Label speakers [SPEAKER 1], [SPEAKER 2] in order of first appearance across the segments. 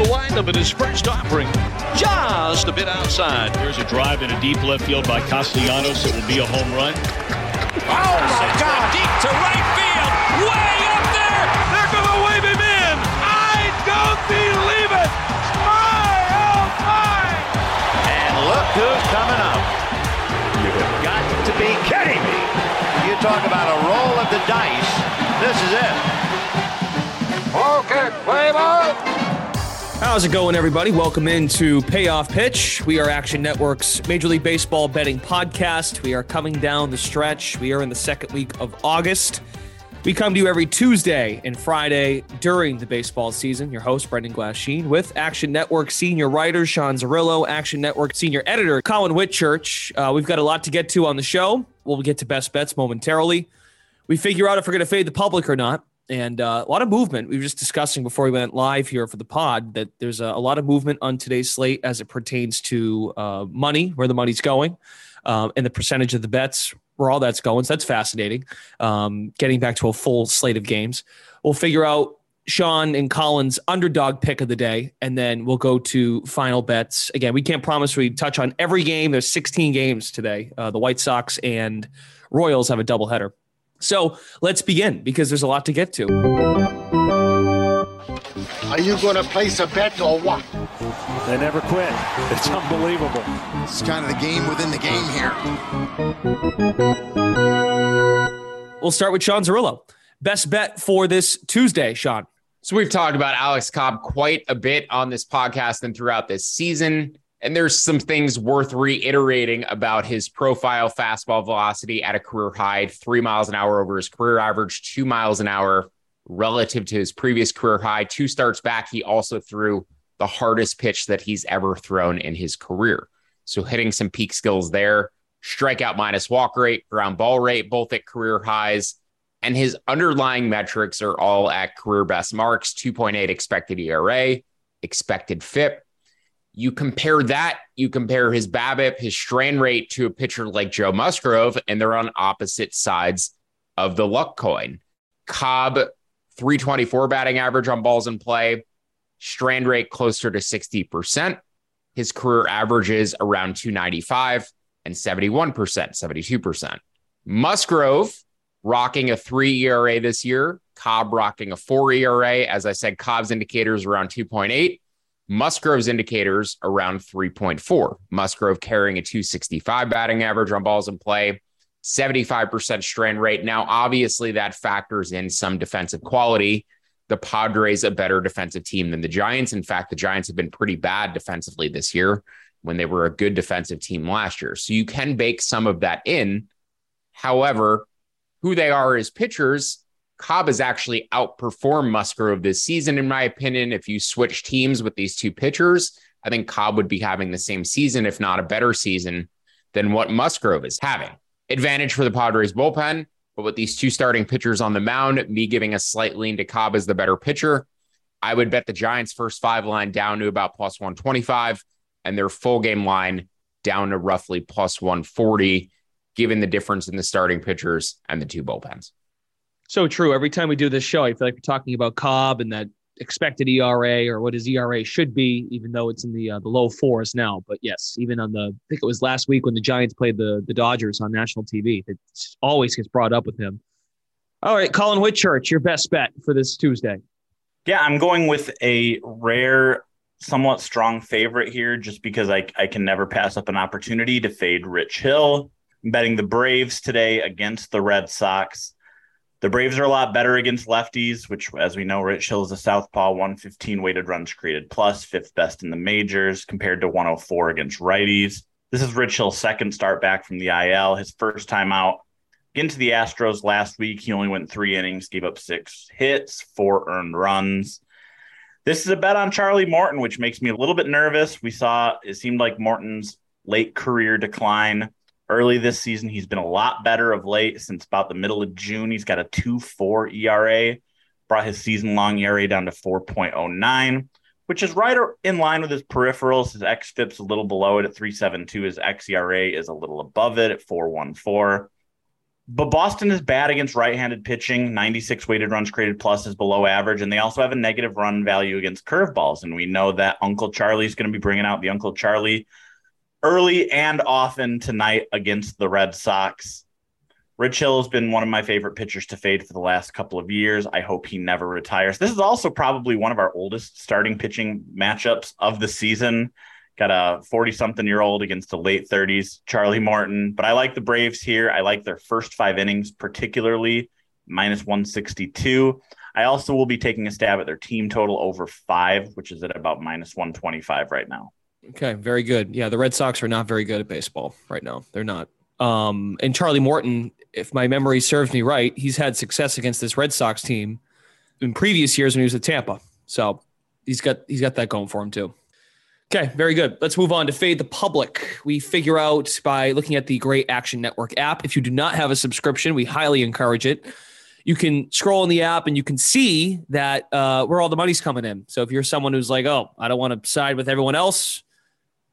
[SPEAKER 1] Into the windup in his first offering. Just a bit outside.
[SPEAKER 2] There's a drive in a deep left field by Castellanos. It will be a home run.
[SPEAKER 3] Oh my God!
[SPEAKER 1] Deep to right field. Way up there. They're going to wave him in.
[SPEAKER 3] I don't believe it! My oh my!
[SPEAKER 4] And look who's coming up. You have got to be kidding me. You talk about a roll of the dice. This is it.
[SPEAKER 3] Okay, play ball!
[SPEAKER 5] How's it going, everybody? Welcome into Payoff Pitch. We are Action Network's Major League Baseball betting podcast. We are coming down the stretch. We are in the second week of August. We come to you every Tuesday and Friday during the baseball season. Your host, Brendan Glasheen, with Action Network senior writer Sean Zerillo, Action Network senior editor Collin Whitchurch. Uh, we've got a lot to get to on the show. We'll get to best bets momentarily. We figure out if we're going to fade the public or not and uh, a lot of movement. We were just discussing before we went live here for the pod that there's a, a lot of movement on today's slate as it pertains to uh, money, where the money's going, um, and the percentage of the bets, where all that's going. So that's fascinating. Um, getting back to a full slate of games, we'll figure out Sean and Collin's underdog pick of the day, and then we'll go to final bets. Again, we can't promise we touch on every game. There's 16 games today. Uh, the White Sox and Royals have a doubleheader. So let's begin because there's a lot to get to.
[SPEAKER 3] Are you gonna place a bet or what?
[SPEAKER 2] They never quit. It's unbelievable.
[SPEAKER 6] It's kind of the game within the game here.
[SPEAKER 5] We'll start with Sean Zerillo. Best bet for this Tuesday, Sean.
[SPEAKER 7] So we've talked about Alex Cobb quite a bit on this podcast and throughout this season. And there's some things worth reiterating about his profile fastball velocity at a career high, three miles an hour over his career average, two miles an hour relative to his previous career high. Two starts back, he also threw the hardest pitch that he's ever thrown in his career. So hitting some peak skills there, strikeout minus walk rate, ground ball rate, both at career highs. And his underlying metrics are all at career best marks 2.8 expected ERA, expected FIP. You compare that, you compare his BABIP, his strand rate to a pitcher like Joe Musgrove, and they're on opposite sides of the luck coin. Cobb, 324 batting average on balls in play, strand rate closer to 60%. His career average is around 295 and 71%, 72%. Musgrove rocking a three ERA this year, Cobb rocking a four ERA. As I said, Cobb's indicators around 2.8. Musgrove's indicators around 3.4. Musgrove carrying a 265 batting average on balls in play, 75% strand rate. Now, obviously, that factors in some defensive quality. The Padres a better defensive team than the Giants. In fact, the Giants have been pretty bad defensively this year when they were a good defensive team last year. So you can bake some of that in. However, who they are as pitchers, Cobb has actually outperformed Musgrove this season, in my opinion. If you switch teams with these two pitchers, I think Cobb would be having the same season, if not a better season, than what Musgrove is having. Advantage for the Padres bullpen, but with these two starting pitchers on the mound, me giving a slight lean to Cobb as the better pitcher, I would bet the Giants' first five line down to about plus 125 and their full game line down to roughly plus 140, given the difference in the starting pitchers and the two bullpens.
[SPEAKER 5] So true. Every time we do this show, I feel like we're talking about Cobb and that expected ERA or what his ERA should be, even though it's in the uh, the low fours now. But yes, even on the I think it was last week when the Giants played the the Dodgers on national TV, it always gets brought up with him. All right, Collin Whitchurch, your best bet for this Tuesday.
[SPEAKER 8] Yeah, I'm going with a rare, somewhat strong favorite here, just because I I can never pass up an opportunity to fade Rich Hill. I'm betting the Braves today against the Red Sox. The Braves are a lot better against lefties, which, as we know, Rich Hill is a southpaw, 115 weighted runs created plus, fifth best in the majors, compared to 104 against righties. This is Rich Hill's second start back from the IL, his first time out. Into the Astros last week, he only went three innings, gave up six hits, four earned runs. This is a bet on Charlie Morton, which makes me a little bit nervous. We saw it seemed like Morton's late career decline early this season. He's been a lot better of late since about the middle of June. He's got a 2 4 ERA, brought his season long ERA down to 4.09, which is right in line with his peripherals. His xFIP's a little below it at 372. His xERA is a little above it at 414. But Boston is bad against right handed pitching. 96 weighted runs created plus is below average. And they also have a negative run value against curveballs. And we know that Uncle Charlie is going to be bringing out the Uncle Charlie early and often tonight against the Red Sox. Rich Hill has been one of my favorite pitchers to fade for the last couple of years. I hope he never retires. This is also probably one of our oldest starting pitching matchups of the season. Got a 40 something year old against a late 30s, Charlie Morton. But I like the Braves here. I like their first five innings, particularly minus 162. I also will be taking a stab at their team total over five, which is at about minus 125 right now.
[SPEAKER 5] Okay, very good. Yeah, the Red Sox are not very good at baseball right now. They're not. Um, and Charlie Morton, if my memory serves me right, he's had success against this Red Sox team in previous years when he was at Tampa. So he's got he's got that going for him too. Okay, very good. Let's move on to Fade the Public. We figure out by looking at the Great Action Network app. If you do not have a subscription, we highly encourage it. You can scroll in the app and you can see that uh, where all the money's coming in. So if you're someone who's like, oh, I don't want to side with everyone else,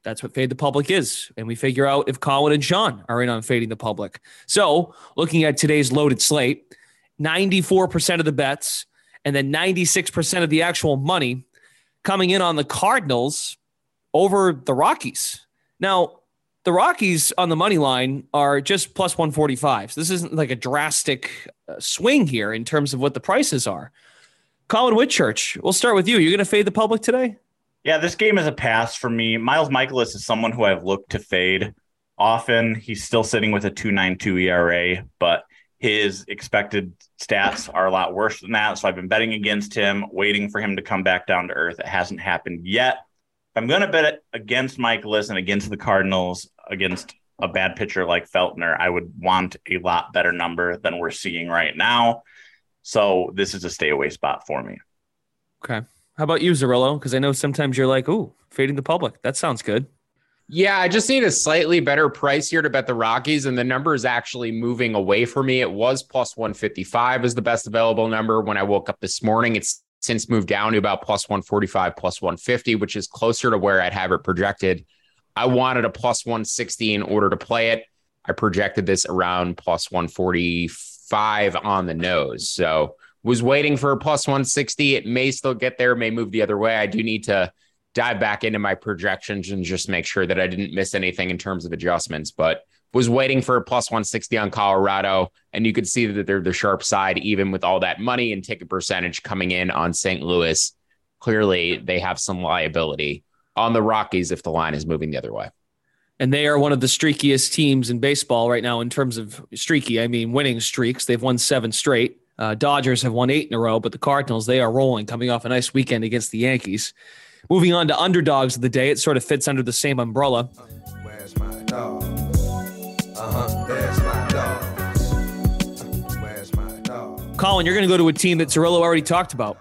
[SPEAKER 5] that's what Fade the Public is. And we figure out if Collin and Sean are in on Fading the Public. So, looking at today's loaded slate, 94% of the bets and then 96% of the actual money coming in on the Cardinals over the Rockies. Now, the Rockies on the money line are just plus 145. So this isn't like a drastic uh, swing here in terms of what the prices are. Collin Whitchurch, we'll start with you. You're going to fade the public today?
[SPEAKER 8] Yeah, this game is a pass for me. Miles Mikolas is someone who I've looked to fade often. He's still sitting with a 292 ERA, but his expected stats are a lot worse than that. So I've been betting against him, waiting for him to come back down to earth. It hasn't happened yet. I'm going to bet against Mikolas and against the Cardinals, against a bad pitcher like Feltner, I would want a lot better number than we're seeing right now. So this is a stay away spot for me.
[SPEAKER 5] Okay. How about you, Zerillo? Because I know sometimes you're like, "Ooh, fading the public." That sounds good.
[SPEAKER 7] Yeah, I just need a slightly better price here to bet the Rockies, and the number is actually moving away for me. It was plus 155 is the best available number when I woke up this morning. It's since moved down to about plus 145, plus 150, which is closer to where I'd have it projected. I wanted a plus 160 in order to play it. I projected this around plus 145 on the nose. So was waiting for a plus 160. It may still get there, may move the other way. I do need to dive back into my projections and just make sure that I didn't miss anything in terms of adjustments, but was waiting for a plus 160 on Colorado. And you could see that they're the sharp side, even with all that money and ticket percentage coming in on St. Louis. Clearly, they have some liability on the Rockies if the line is moving the other way.
[SPEAKER 5] And they are one of the streakiest teams in baseball right now in terms of streaky. I mean, winning streaks. They've won seven straight. Uh, Dodgers have won eight in a row, but the Cardinals, they are rolling, coming off a nice weekend against the Yankees. Moving on to underdogs of the day, it sort of fits under the same umbrella. Where's my dog? Uh-huh. Where's my dog? Where's my dog? Collin, you're going to go to a team that Zerillo already talked about.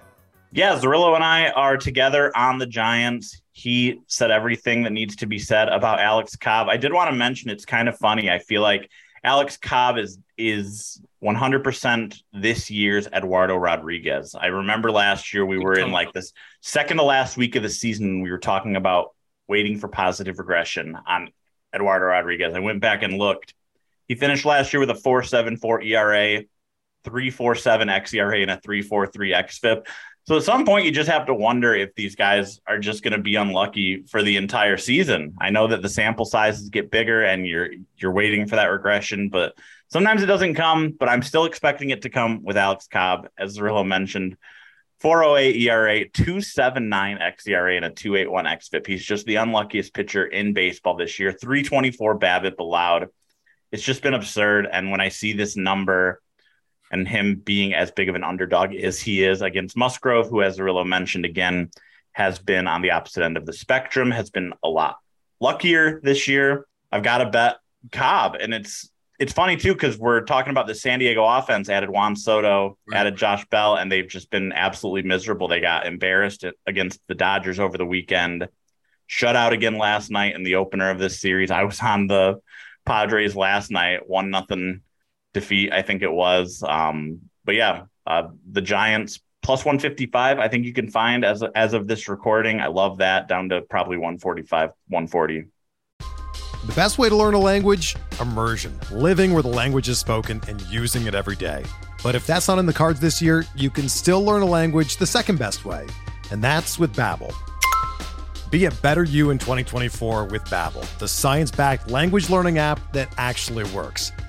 [SPEAKER 8] Yeah, Zerillo and I are together on the Giants. He said everything that needs to be said about Alex Cobb. I did want to mention it's kind of funny. I feel like Alex Cobb is is 100% this year's Eduardo Rodriguez. I remember last year we were in like this second to last week of the season. We were talking about waiting for positive regression on Eduardo Rodriguez. I went back and looked. He finished last year with a 4.74 ERA, 347 xERA and a 343 xFIP. So at some point, you just have to wonder if these guys are just going to be unlucky for the entire season. I know that the sample sizes get bigger, and you're you're waiting for that regression, but sometimes it doesn't come. But I'm still expecting it to come with Alex Cobb, as Zerillo mentioned. 408 ERA, 279 xERA, and a 281 xFIP. He's just the unluckiest pitcher in baseball this year. 324 BABIP allowed. It's just been absurd. And when I see this number and him being as big of an underdog as he is against Musgrove, who, as Zerillo mentioned again, has been on the opposite end of the spectrum, has been a lot luckier this year. I've got to bet Cobb, and it's it's funny too because we're talking about the San Diego offense. Added Juan Soto, right. added Josh Bell, and they've just been absolutely miserable. They got embarrassed against the Dodgers over the weekend. Shut out again last night in the opener of this series. I was on the Padres last night, one nothing defeat, I think it was. Um, but yeah, uh, the Giants plus 155, I think you can find as as of this recording. I love that down to probably 145, 140.
[SPEAKER 9] The best way to learn a language? Immersion, living where the language is spoken and using it every day. But if that's not in the cards this year, you can still learn a language the second best way, and that's with Babbel. Be a better you in 2024 with Babbel, the science-backed language learning app that actually works.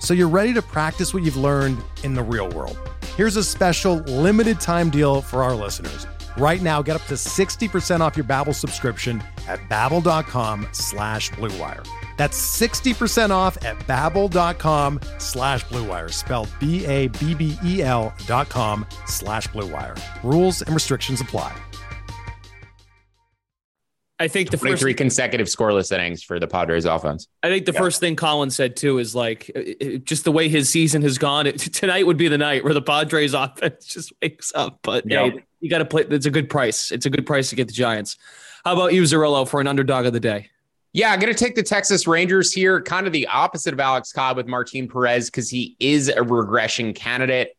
[SPEAKER 9] so you're ready to practice what you've learned in the real world. Here's a special limited time deal for our listeners. Right now, get up to 60% off your Babbel subscription at babbel.com slash bluewire. That's 60% off at babbel.com slash bluewire, spelled B-A-B-B-E-L dot com slash bluewire. Rules and restrictions apply.
[SPEAKER 5] I think the
[SPEAKER 7] first three consecutive scoreless innings for the Padres offense.
[SPEAKER 5] I think the yeah. first thing Collin said too is like uh, uh, just the way his season has gone. It, tonight would be the night where the Padres offense just wakes up. But yeah. hey, you got to play. It's a good price. It's a good price to get the Giants. How about you, Zerillo, for an underdog of the day?
[SPEAKER 7] Yeah, I'm going to take the Texas Rangers here, kind of the opposite of Alex Cobb with Martin Perez because he is a regression candidate.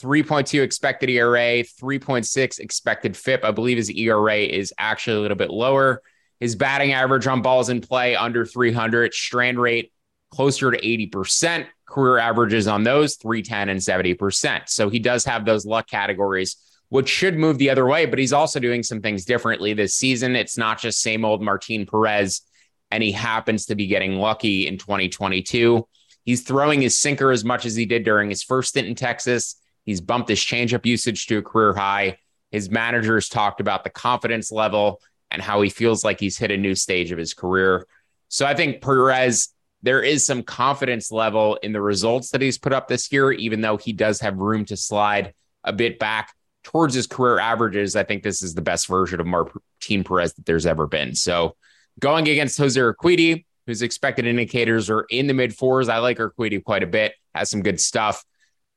[SPEAKER 7] 3.2 expected ERA, 3.6 expected FIP. I believe his ERA is actually a little bit lower. His batting average on balls in play under 300, strand rate closer to 80%. Career averages on those 310 and 70%. So he does have those luck categories, which should move the other way, but he's also doing some things differently this season. It's not just same old Martin Perez, and he happens to be getting lucky in 2022. He's throwing his sinker as much as he did during his first stint in Texas. He's bumped his changeup usage to a career high. His managers talked about the confidence level and how he feels like he's hit a new stage of his career. So I think Perez, there is some confidence level in the results that he's put up this year, even though he does have room to slide a bit back towards his career averages. I think this is the best version of Martin Perez that there's ever been. So going against Jose Urquidy, whose expected indicators are in the mid fours. I like Urquidy quite a bit, has some good stuff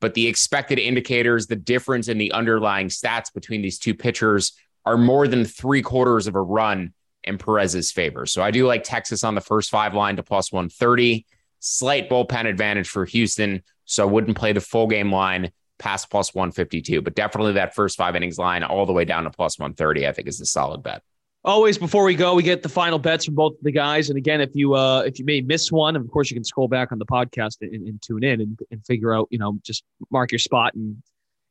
[SPEAKER 7] but the expected indicators, the difference in the underlying stats between these two pitchers are more than three quarters of a run in Perez's favor. So I do like Texas on the first five line to plus 130. Slight bullpen advantage for Houston. So I wouldn't play the full game line past plus 152, but definitely that first five innings line all the way down to plus 130, I think is a solid bet.
[SPEAKER 5] Always before we go, we get the final bets from both the guys. And again, if you uh if you may miss one, of course you can scroll back on the podcast and, and tune in and, and figure out, you know, just mark your spot and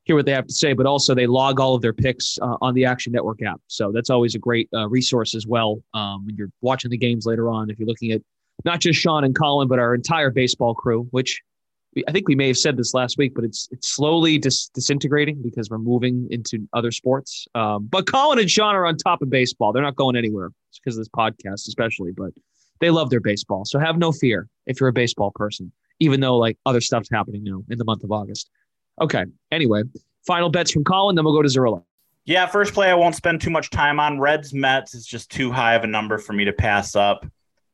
[SPEAKER 5] hear what they have to say. But also they log all of their picks uh, on the Action Network app. So that's always a great uh, resource as well um, when you're watching the games later on. If you're looking at not just Sean and Collin, but our entire baseball crew, which I think we may have said this last week, but it's it's slowly dis- disintegrating because we're moving into other sports. Um, but Collin and Sean are on top of baseball. They're not going anywhere it's because of this podcast, especially. But they love their baseball, so have no fear if you're a baseball person. Even though like other stuff's happening now in the month of August. Okay. Anyway, final bets from Collin. Then we'll go to Zerillo.
[SPEAKER 8] Yeah, first play I won't spend too much time on. Reds Mets is just too high of a number for me to pass up.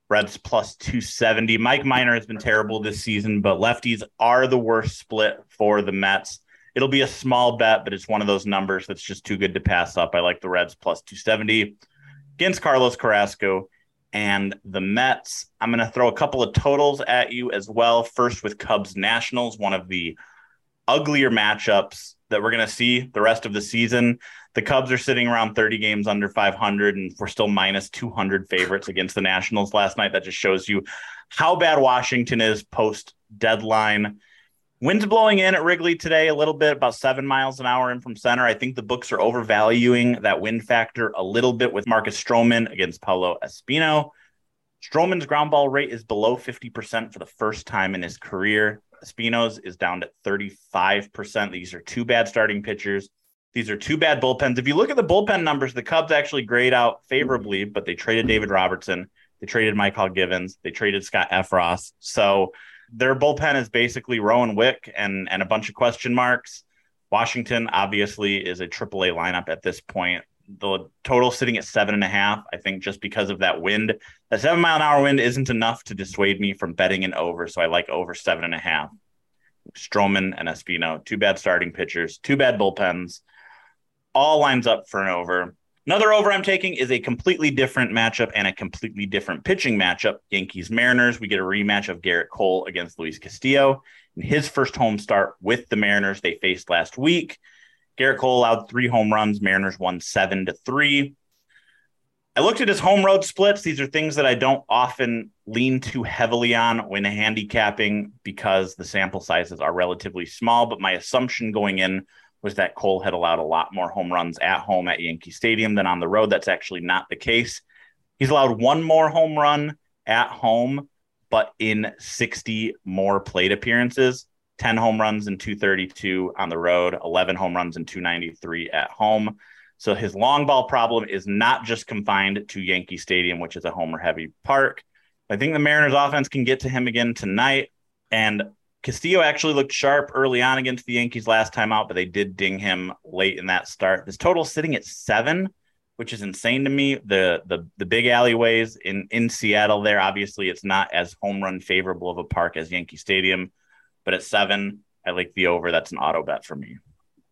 [SPEAKER 8] Reds plus 270. Mike Minor has been terrible this season, but lefties are the worst split for the Mets. It'll be a small bet, but it's one of those numbers that's just too good to pass up. I like the Reds plus 270 against Carlos Carrasco and the Mets. I'm going to throw a couple of totals at you as well. First with Cubs Nationals, one of the uglier matchups that we're going to see the rest of the season. The Cubs are sitting around 30 games under 500, and we're still minus 200 favorites against the Nationals last night. That just shows you how bad Washington is post deadline. Winds blowing in at Wrigley today a little bit, about seven miles an hour in from center. I think the books are overvaluing that wind factor a little bit with Marcus Stroman against Paolo Espino. Stroman's ground ball rate is below 50% for the first time in his career. Espino's is down to 35%. These are two bad starting pitchers. These are two bad bullpens. If you look at the bullpen numbers, the Cubs actually grade out favorably, but they traded David Robertson. They traded Mychal Givens. They traded Scott Effross. So their bullpen is basically Rowan Wick and, and a bunch of question marks. Washington obviously is a AAA lineup at this point. The total sitting at seven and a half. I think just because of that wind, that seven mile an hour wind isn't enough to dissuade me from betting an over. So I like over seven and a half. Stroman and Espino, two bad starting pitchers, two bad bullpens, all lines up for an over. Another over I'm taking is a completely different matchup and a completely different pitching matchup. Yankees Mariners. We get a rematch of Gerrit Cole against Luis Castillo. In his first home start with the Mariners, they faced last week. Gerrit Cole allowed three home runs. Mariners won seven to three. I looked at his home road splits. These are things that I don't often lean too heavily on when handicapping because the sample sizes are relatively small. But my assumption going in was that Cole had allowed a lot more home runs at home at Yankee Stadium than on the road. That's actually not the case. He's allowed one more home run at home, but in 60 more plate appearances 10 home runs in 232 on the road, 11 home runs in 293 at home. So his long ball problem is not just confined to Yankee Stadium, which is a homer heavy park. I think the Mariners offense can get to him again tonight. And Castillo actually looked sharp early on against the Yankees last time out, but they did ding him late in that start. This total sitting at seven, which is insane to me. The the the big alleyways in in Seattle there, obviously it's not as home run favorable of a park as Yankee Stadium, but at seven, I like the over. That's an auto bet for me.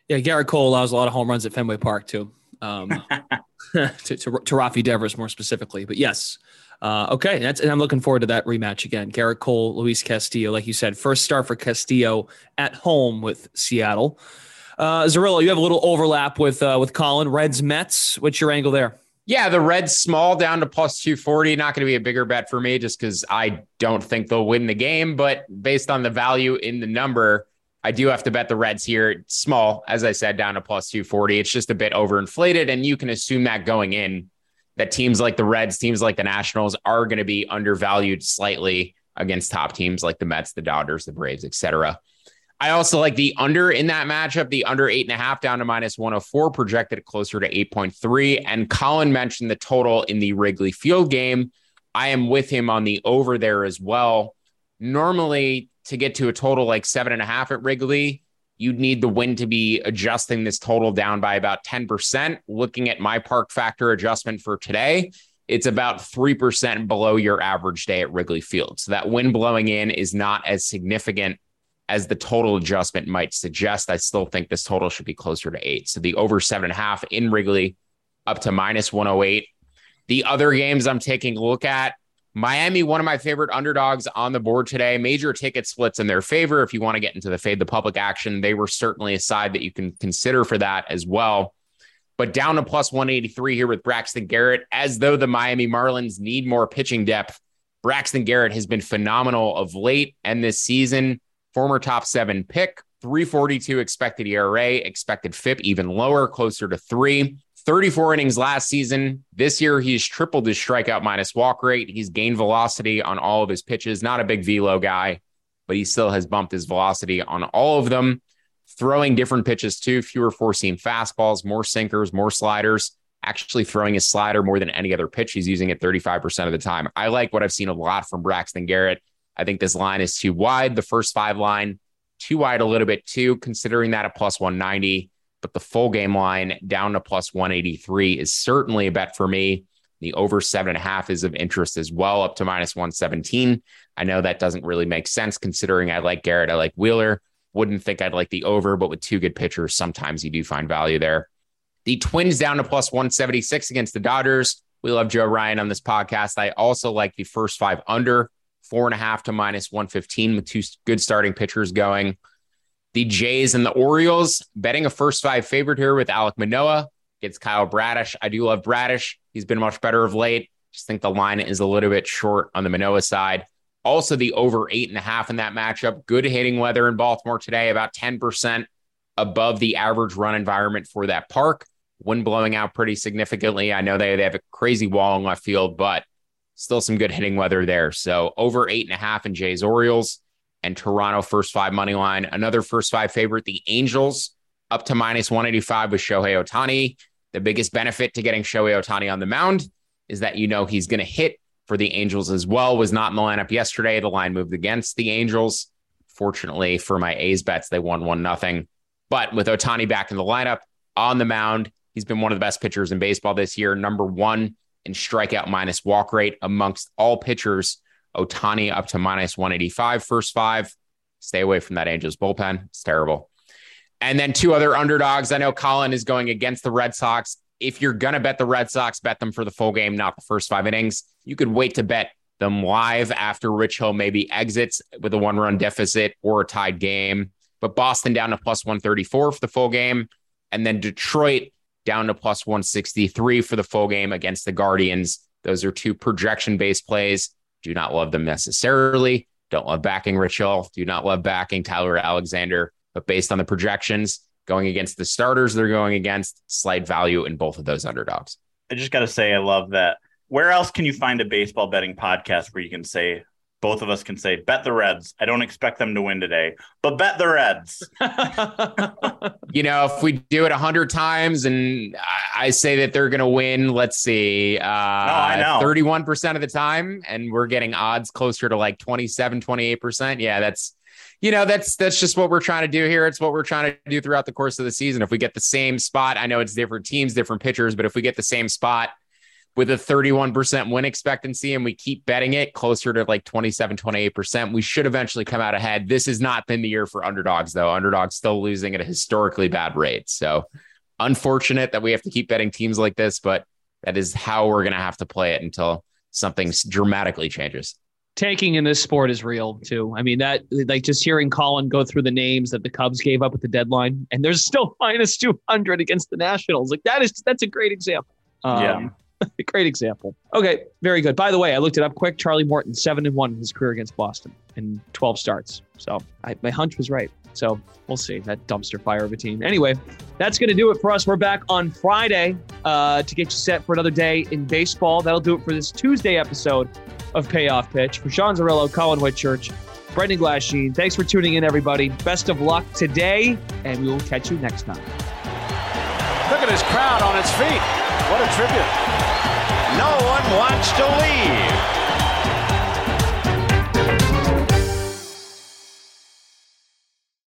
[SPEAKER 5] Yeah, Gerrit Cole allows a lot of home runs at Fenway Park too. Um, to, to, to Rafi Devers more specifically, but yes, uh, okay, that's and I'm looking forward to that rematch again. Gerrit Cole, Luis Castillo, like you said, first start for Castillo at home with Seattle. Uh, Zerillo, you have a little overlap with uh, with Collin Reds Mets. What's your angle there?
[SPEAKER 7] Yeah, the Reds small down to plus 240. Not going to be a bigger bet for me just because I don't think they'll win the game. But based on the value in the number, I do have to bet the Reds here. Small, as I said, down to plus 240. It's just a bit overinflated. And you can assume that going in that teams like the Reds, teams like the Nationals are going to be undervalued slightly against top teams like the Mets, the Dodgers, the Braves, etc. I also like the under in that matchup, the under eight and a half down to minus 104, projected closer to 8.3. And Collin mentioned the total in the Wrigley Field game. I am with him on the over there as well. Normally, to get to a total like seven and a half at Wrigley, you'd need the wind to be adjusting this total down by about 10%. Looking at my park factor adjustment for today, it's about 3% below your average day at Wrigley Field. So that wind blowing in is not as significant as the total adjustment might suggest. I still think this total should be closer to eight. So the over seven and a half in Wrigley up to minus 108. The other games I'm taking a look at Miami, one of my favorite underdogs on the board today. Major ticket splits in their favor. If you want to get into the fade the public action, they were certainly a side that you can consider for that as well. But down to plus 183 here with Braxton Garrett, as though the Miami Marlins need more pitching depth. Braxton Garrett has been phenomenal of late and this season. Former top seven pick, 342 expected ERA, expected FIP even lower, closer to three. 34 innings last season. This year, he's tripled his strikeout minus walk rate. He's gained velocity on all of his pitches. Not a big velo guy, but he still has bumped his velocity on all of them. Throwing different pitches too, fewer four seam fastballs, more sinkers, more sliders. Actually, throwing his slider more than any other pitch. He's using it 35% of the time. I like what I've seen a lot from Braxton Garrett. I think this line is too wide. The first five line, too wide a little bit too, considering that a plus 190 but the full game line down to plus 183 is certainly a bet for me. The over seven and a half is of interest as well, up to minus 117. I know that doesn't really make sense considering I like Garrett, I like Wheeler. Wouldn't think I'd like the over, but with two good pitchers, sometimes you do find value there. The Twins down to plus 176 against the Dodgers. We love Joe Ryan on this podcast. I also like the first five under four and a half to minus 115 with two good starting pitchers going. The Jays and the Orioles betting a first five favorite here with Alek Manoah against Kyle Bradish. I do love Bradish. He's been much better of late. Just think the line is a little bit short on the Manoa side. Also, the over eight and a half in that matchup. Good hitting weather in Baltimore today, about 10% above the average run environment for that park. Wind blowing out pretty significantly. I know they, they have a crazy wall in left field, but still some good hitting weather there. So over eight and a half in Jays Orioles and Toronto first five money line. Another first five favorite, the Angels up to minus 185 with Shohei Ohtani. The biggest benefit to getting Shohei Ohtani on the mound is that you know he's going to hit for the Angels as well. Was not in the lineup yesterday. The line moved against the Angels. Fortunately for my A's bets, they won one nothing. But with Ohtani back in the lineup on the mound, he's been one of the best pitchers in baseball this year. Number one in strikeout minus walk rate amongst all pitchers. Ohtani up to minus 185 first five. Stay away from that Angels bullpen. It's terrible. And then two other underdogs. I know Collin is going against the Red Sox. If you're going to bet the Red Sox, bet them for the full game, not the first five innings. You could wait to bet them live after Rich Hill maybe exits with a one run deficit or a tied game. But Boston down to plus 134 for the full game. And then Detroit down to plus 163 for the full game against the Guardians. Those are two projection based plays. Do not love them necessarily. Don't love backing Rich Hill. Do not love backing Tyler Alexander. But based on the projections going against the starters they're going against, slight value in both of those underdogs.
[SPEAKER 8] I just got to say, I love that. Where else can you find a baseball betting podcast where you can say both of us can say bet the Reds. I don't expect them to win today, but bet the Reds.
[SPEAKER 7] you know, if we do it a hundred times and I say that they're going to win, let's see, uh, no, I know 31% of the time, and we're getting odds closer to like 27, 28%. Yeah, that's, you know, that's, that's just what we're trying to do here. It's what we're trying to do throughout the course of the season. If we get the same spot, I know it's different teams, different pitchers, but if we get the same spot, with a 31% win expectancy and we keep betting it closer to like 27, 28%, we should eventually come out ahead. This has not been the year for underdogs, though. Underdogs still losing at a historically bad rate. So unfortunate that we have to keep betting teams like this, but that is how we're going to have to play it until something dramatically changes.
[SPEAKER 5] Tanking in this sport is real too. I mean, that like just hearing Collin go through the names that the Cubs gave up at the deadline, and there's still minus 200 against the Nationals. Like that is, that's a great example. Um, yeah Great example. Okay, very good. By the way, I looked it up quick. Charlie Morton, seven and one in his career against Boston in 12 starts. So I, my hunch was right. So we'll see that dumpster fire of a team. Anyway, that's going to do it for us. We're back on Friday uh, to get you set for another day in baseball. That'll do it for this Tuesday episode of Payoff Pitch. For Sean Zerillo, Collin Whitchurch, Brendan Glasheen, thanks for tuning in, everybody. Best of luck today, and we will catch you next time.
[SPEAKER 4] Look at his crowd on its feet. What a tribute. Wants to leave.